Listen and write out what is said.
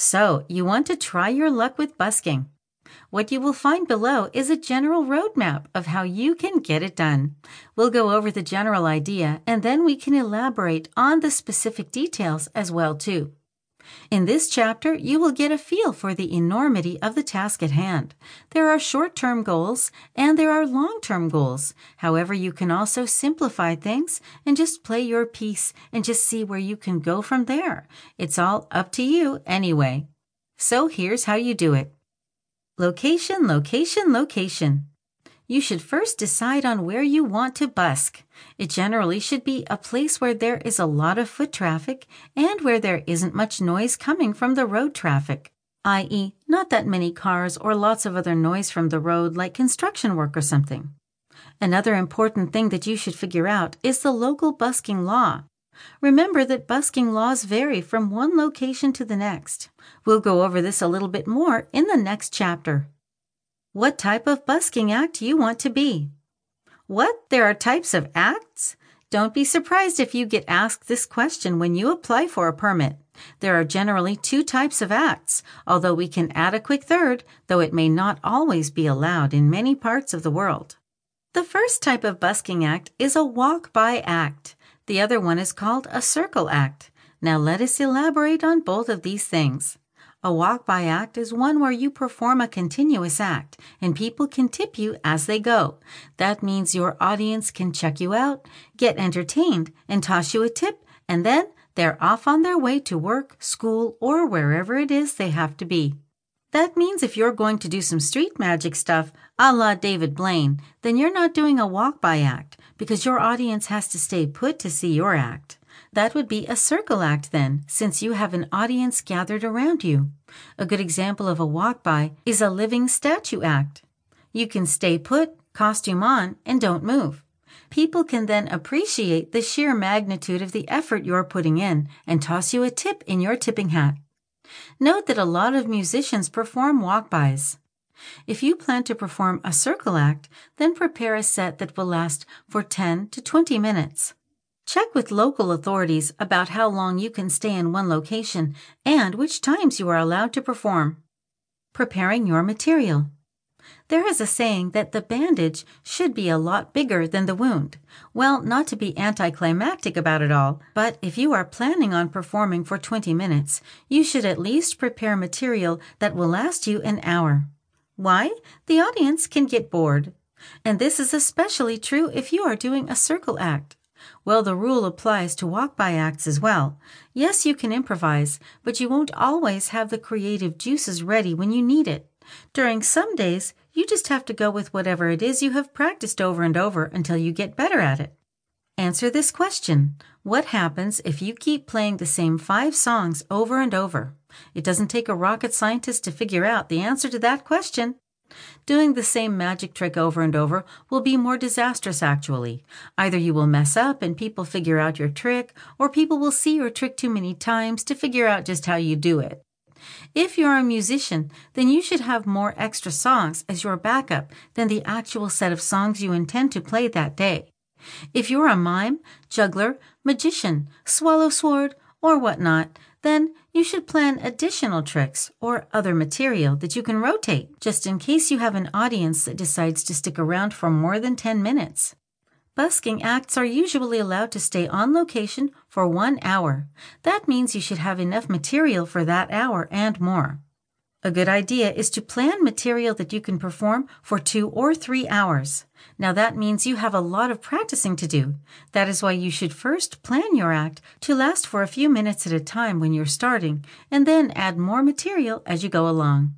So, you want to try your luck with busking. What you will find below is a general roadmap of how you can get it done. We'll go over the general idea and then we can elaborate on the specific details as well too. In this chapter, you will get a feel for the enormity of the task at hand. There are short-term goals and there are long-term goals. However, you can also simplify things and just play your piece and just see where you can go from there. It's all up to you anyway. So here's how you do it. Location, location, location. You should first decide on where you want to busk. It generally should be a place where there is a lot of foot traffic and where there isn't much noise coming from the road traffic, i.e., not that many cars or lots of other noise from the road like construction work or something. Another important thing that you should figure out is the local busking law. Remember that busking laws vary from one location to the next. We'll go over this a little bit more in the next chapter. What type of busking act you want to be? What? There are types of acts? Don't be surprised if you get asked this question when you apply for a permit. There are generally two types of acts, although we can add a quick third, though it may not always be allowed in many parts of the world. The first type of busking act is a walk-by act. The other one is called a circle act. Now let us elaborate on both of these things. A walk-by act is one where you perform a continuous act and people can tip you as they go. That means your audience can check you out, get entertained, and toss you a tip, and then they're off on their way to work, school, or wherever it is they have to be. That means if you're going to do some street magic stuff, a la David Blaine, then you're not doing a walk-by act because your audience has to stay put to see your act. That would be a circle act then, since you have an audience gathered around you. A good example of a walk by is a living statue act. You can stay put, costume on, and don't move. People can then appreciate the sheer magnitude of the effort you're putting in and toss you a tip in your tipping hat. Note that a lot of musicians perform walk-bys. If you plan to perform a circle act, then prepare a set that will last for 10 to 20 minutes. Check with local authorities about how long you can stay in one location and which times you are allowed to perform. Preparing your material. There is a saying that the bandage should be a lot bigger than the wound. Well, not to be anticlimactic about it all, but if you are planning on performing for 20 minutes, you should at least prepare material that will last you an hour. Why? The audience can get bored. And this is especially true if you are doing a circle act. Well, the rule applies to walk-by acts as well. Yes, you can improvise, but you won't always have the creative juices ready when you need it. During some days, you just have to go with whatever it is you have practiced over and over until you get better at it. Answer this question. What happens if you keep playing the same five songs over and over? It doesn't take a rocket scientist to figure out the answer to that question. Doing the same magic trick over and over will be more disastrous actually. Either you will mess up and people figure out your trick, or people will see your trick too many times to figure out just how you do it. If you're a musician, then you should have more extra songs as your backup than the actual set of songs you intend to play that day. If you're a mime, juggler, magician, swallow sword, or whatnot, then you should plan additional tricks or other material that you can rotate just in case you have an audience that decides to stick around for more than 10 minutes. Busking acts are usually allowed to stay on location for one hour. That means you should have enough material for that hour and more. A good idea is to plan material that you can perform for two or three hours. Now that means you have a lot of practicing to do. That is why you should first plan your act to last for a few minutes at a time when you're starting, and then add more material as you go along.